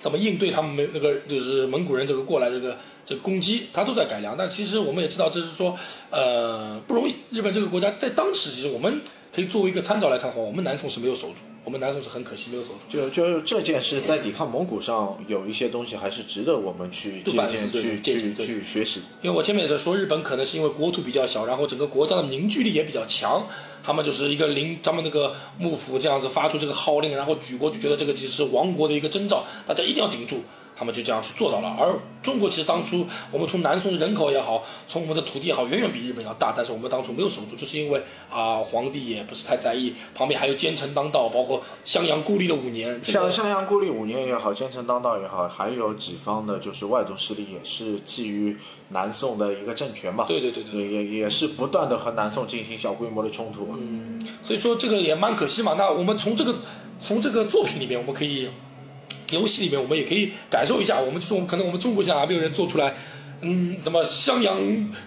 怎么应对他们那个就是蒙古人这个过来这个这攻击，他都在改良。但其实我们也知道，这是说呃不容易。日本这个国家在当时，其实我们可以作为一个参照来看的话，我们南宋是没有守住，我们南宋是很可惜没有守住。就就这件事在抵抗蒙古上有一些东西还是值得我们去借鉴、对去去去学习。因为我前面也在说，日本可能是因为国土比较小，然后整个国家的凝聚力也比较强，他们就是一个领，他们那个幕府这样子发出这个号令，然后举国就觉得这个其实是亡国的一个征兆，大家一定要顶住，他们就这样去做到了。而中国其实当初我们从南宋的人口也好，从我们的土地也好，远远比日本要大，但是我们当初没有守住，就是因为啊皇帝也不是太在意，旁边还有奸臣当道，包括襄阳孤立了五年，这个像襄阳孤立五年也好，奸臣当道也好，还有几方的就是外族势力也是觊觎南宋的一个政权嘛。对对对对也也也是不断的和南宋进行小规模的冲突。嗯所以说这个也蛮可惜嘛。那我们从这个从这个作品里面，我们可以游戏里面，我们也可以感受一下。我们就是我们可能我们中国现在还没有人做出来，嗯，怎么襄阳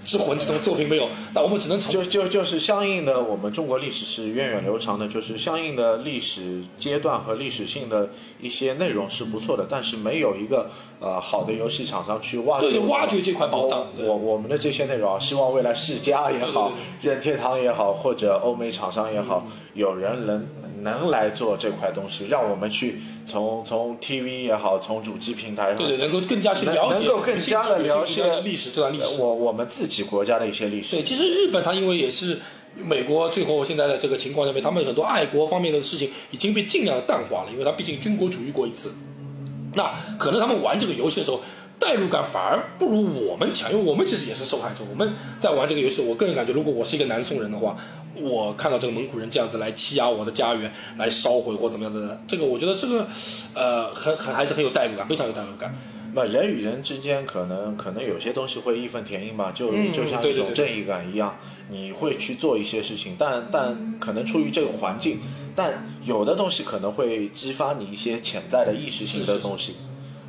之魂这种作品没有？那我们只能从就就就是相应的，我们中国历史是源远流长的，就是相应的历史阶段和历史性的一些内容是不错的，但是没有一个呃好的游戏厂商去挖掘对挖掘这块宝藏我我们的这些内容啊，希望未来世嘉也好，任天堂也好，或者欧美厂商也好，有人能能来做这块东西，让我们去从从 TV 也好，从主机平台也好，对对，能够更加去了解，能够更加的了解历史这段历史。我我们自己国家的一些历史对，。其实日本它因为也是美国最后现在的这个情况下面，他们很多爱国方面的事情已经被尽量的淡化了，因为他毕竟军国主义过一次。那可能他们玩这个游戏的时候，代入感反而不如我们强，因为我们其实也是受害者。我们在玩这个游戏，我个人感觉，如果我是一个南宋人的话，我看到这个蒙古人这样子来欺压我的家园，来烧毁或怎么样的，这个我觉得这个呃很很还是很有代入感，非常有代入感。那人与人之间可能可能有些东西会义愤填膺吧，就、嗯就像对对对一种正义感一样，你会去做一些事情，但但可能出于这个环境，但有的东西可能会激发你一些潜在的意识性的东西。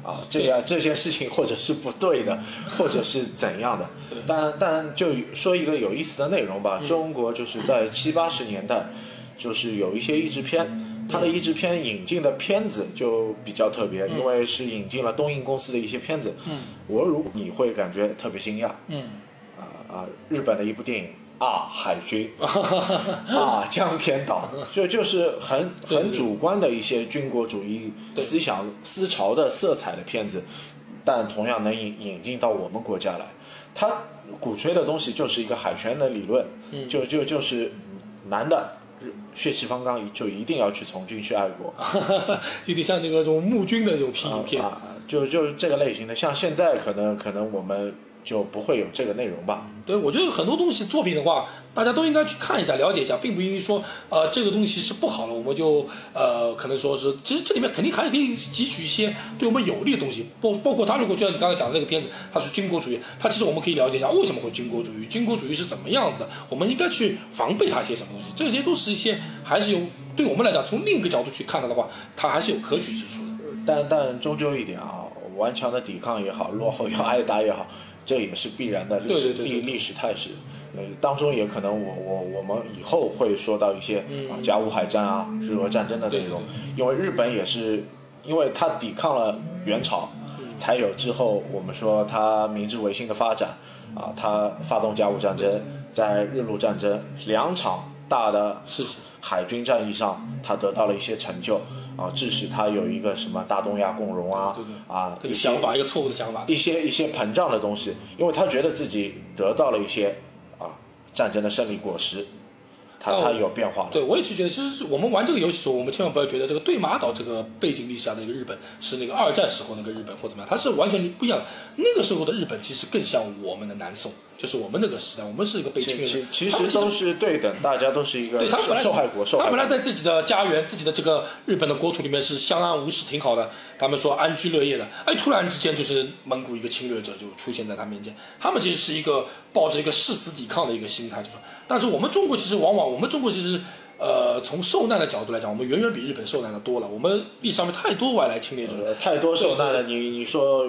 啊，这样这件事情或者是不对的，或者是怎样的，但但就说一个有意思的内容吧。嗯。中国就是在七八十年代，就是有一些译制片，它的译制片引进的片子就比较特别，因为是引进了东映公司的一些片子。嗯，我如你会感觉特别惊讶。嗯，啊啊！日本的一部电影啊，海军 啊，江天岛，就就是很很主观的一些军国主义思想思潮的色彩的片子，但同样能引引进到我们国家来。他鼓吹的东西就是一个海权的理论，嗯就就就是男的血气方刚，就一定要去从军去爱国。有点像那个这种募军的那种批影片。啊，就就是这个类型的，像现在可能可能我们就不会有这个内容吧。对，我觉得很多东西作品的话，大家都应该去看一下、了解一下，并不一定说呃这个东西是不好了，我们就呃可能说是，其实这里面肯定还是可以汲取一些对我们有利的东西，包包括他如果就像你刚才讲的那个片子，他是军国主义，他其实我们可以了解一下为什么会军国主义，军国主义是怎么样子的，我们应该去防备它一些什么东西，这些都是一些还是有对我们来讲从另一个角度去看它的话，它还是有可取之处的。但但终究一点啊，顽强的抵抗也好，落后要挨打也好，这也是必然的历史历历史态势。呃，当中也可能我我我们以后会说到一些嗯。啊甲午海战啊、日俄战争的内容，因为日本也是因为它抵抗了元朝，才有之后我们说它明治维新的发展啊，它发动甲午战争，在日露战争两场大的海军战役上，它得到了一些成就啊，致使他有一个什么大东亚共荣啊对对啊一个想法，一个错误的想法。一些一些膨胀的东西，因为他觉得自己得到了一些啊战争的胜利果实，他哦他有变化了。对，我也是觉得，其实我们玩这个游戏的时候，我们千万不要觉得这个对马岛这个背景历史下的一个日本是那个二战时候那个日本或怎么样，它是完全不一样的。那个时候的日本其实更像我们的南宋，就是我们那个时代，我们是一个被侵略的。其其实都是对等，大家都是一个受对他们本来受害国，受他本来。在自己的家园、自己的这个日本的国土里面是相安无事，挺好的。他们说安居乐业的，哎，突然之间就是蒙古一个侵略者就出现在他面前。他们其实是一个抱着一个誓死抵抗的一个心态，就说。但是我们中国其实往往，我们中国其实，呃，从受难的角度来讲，我们远远比日本受难的多了。我们历史上面太多外来侵略者了。太多受难了，你你说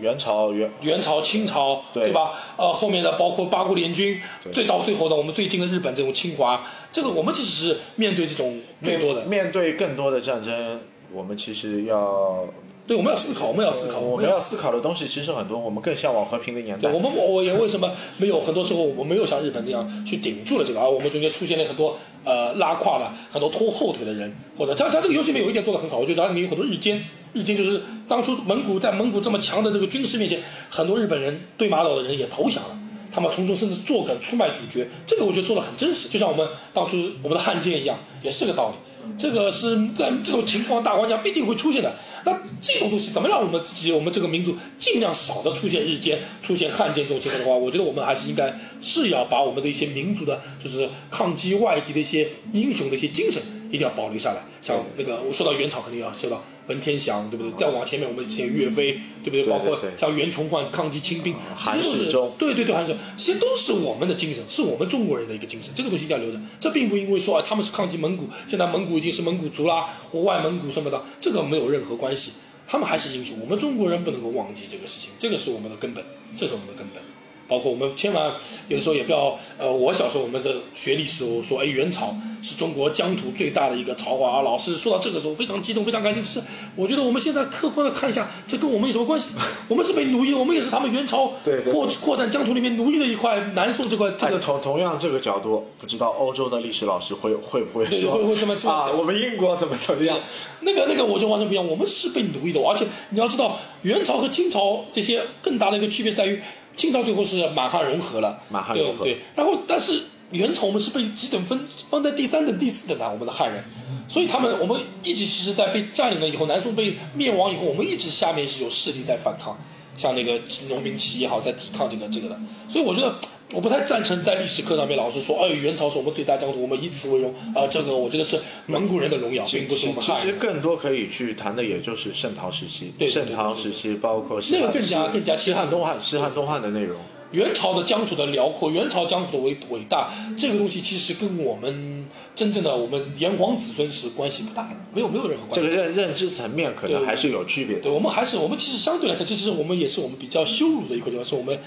元朝元元朝、清朝，对吧？呃，后面的包括八国联军，最到最后的我们最近的日本这种侵华，这个我们其实是面对这种最多的。面对更多的战争，我们其实要对，我们要思考，我们要思考，我们要思考的东西其实很多，我们更向往和平的年代对，。我们我也为什么没有很多时候我们没有像日本那样去顶住了这个，而我们中间出现了很多呃拉胯的、很多拖后腿的人，或者像像这个游戏里面有一点做的很好，我觉得它里面有很多日奸，日奸就是当初蒙古在蒙古这么强的这个军事面前，很多日本人对马岛的人也投降了。他们从中甚至作梗出卖主角，这个我觉得做的很真实，就像我们当初我们的汉奸一样，也是个道理。这个是在这种情况大环境下必定会出现的。那这种东西怎么让我们自己，我们这个民族尽量少的出现日间、出现汉奸这种情况的话，我觉得我们还是应该是要把我们的一些民族的，就是抗击外敌的一些英雄的一些精神，一定要保留下来。像那个我说到元朝，肯定要说到文天祥，对不对？再往前面我们写岳飞，对不对？包括像袁崇焕抗击清兵，韩世忠对对对，韩世忠，这些都是我们的精神，是我们中国人的一个精神，这个东西一定要留着。这并不因为说啊，他们是抗击蒙古，现在蒙古已经是蒙古族啦，或外蒙古什么的，这个没有任何关系。他们还是英雄，我们中国人不能够忘记这个事情，这个是我们的根本，这是我们的根本。包括我们千万有的时候也不要，呃，我小时候我们的学历史，我说，哎，元朝是中国疆土最大的一个朝华啊，老师说到这个时候非常激动，非常开心。是我觉得我们现在客观的看一下，这跟我们有什么关系？我们是被奴役，我们也是他们元朝对对扩扩展疆土里面奴役的一块南宋这块这哎，个同同样这个角度，不知道欧洲的历史老师会会不会对说会会这么 做啊？我们英国怎么怎么样？那个那个我就完全不一样，我们是被奴役的，而且你要知道，元朝和清朝这些更大的一个区别在于，清朝最后是满汉融合了，满汉融合。对对，然后但是元朝我们是被几等分放在第三等、第四等的，我们的汉人，所以他们我们一直其实，在被占领了以后，南宋被灭亡以后，我们一直下面是有势力在反抗，像那个农民起义也好，在抵抗这个这个的，所以我觉得。我不太赞成在历史课上面老师说，哎，元朝是我们最大疆土，我们以此为荣啊、这个我觉得是蒙古人的荣耀，并不是我们其汉人。实更多可以去谈的，也就是盛唐时期。对盛唐时期包括那个更加更加西汉东汉、西汉东汉的内容。元朝的疆土的辽阔，元朝疆土的伟伟大，这个东西其实跟我们真正的我们炎黄子孙是关系不大的，没有没有任何关系。这个认认知层面可能还是有区别的。对我们还是我们其实相对来讲，其实我们也是我们比较羞辱的一块地方，是我们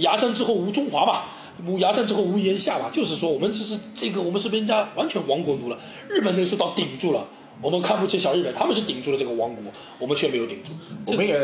崖山之后无中华吧，无崖山之后无炎夏吧，就是说我们其实这个我们是被人家完全亡国奴了，日本那个时候倒顶住了。我们看不起小日本，他们是顶住了这个亡国，我们却没有顶住。我们也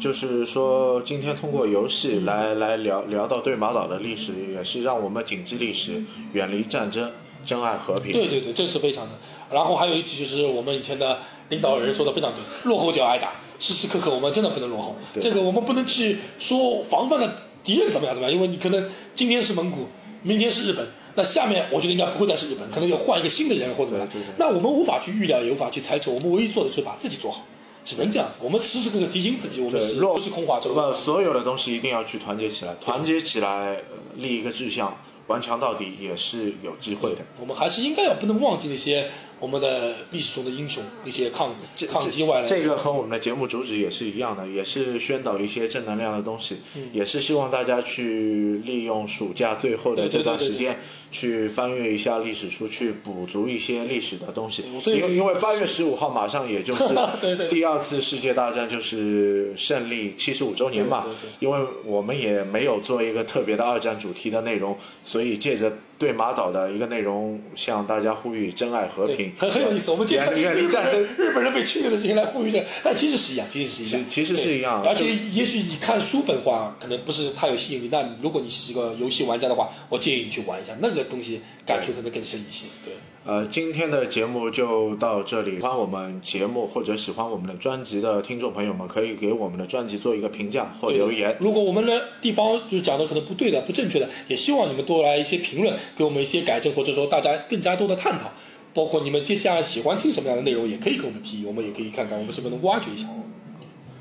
就是说，今天通过游戏来来聊聊到对马岛的历史，也是让我们谨记历史，远离战争，珍爱和平。对对对，这是非常的。然后还有一句就是我们以前的领导人说的非常对，落后就要挨打，时时刻刻我们真的不能落后。这个我们不能去说防范的敌人怎么样怎么样，因为你可能今天是蒙古，明天是日本，那下面我觉得应该不会再是日本，可能要换一个新的人或者怎么样。那我们无法去预料，也无法去猜测，我们唯一做的就是把自己做好，只能这样子。我们时时刻刻提醒自己，我们是不是空话周不，所有的东西一定要去团结起来，团结起来，呃立一个志向，顽强到底也是有机会的。我们还是应该要不能忘记那些我们的历史中的英雄，一些抗抗击外来的这个和我们的节目主旨也是一样的，也是宣导一些正能量的东西，嗯。也是希望大家去利用暑假最后的这段时间，去翻阅一下历史书，去补足一些历史的东西。因为因为八月十五号马上也就是 第二次世界大战就是胜利七十五周年嘛因为我们也没有做一个特别的二战主题的内容，所以借着对马岛的一个内容，向大家呼吁珍爱和平，很很有意思。我们经常远远离战争。日本人被侵略的事情来呼吁的，但其实是一样，其实是一样，其其实是一样对而且也许你看书本的话，可能不是太有吸引力。那如果你是个游戏玩家的话，我建议你去玩一下，那个东西感触可能更深一些。对。呃，今天的节目就到这里。喜欢我们节目或者喜欢我们的专辑的听众朋友们，可以给我们的专辑做一个评价或对留言。如果我们的地方就是讲的可能不对的、不正确的，也希望你们多来一些评论，给我们一些改正，或者说大家更加多的探讨。包括你们接下来喜欢听什么样的内容，也可以给我们提议，我们也可以看看我们是不是能挖掘一下。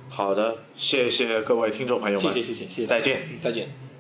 好的，谢谢各位听众朋友们，谢谢谢谢谢谢，再见。嗯再见。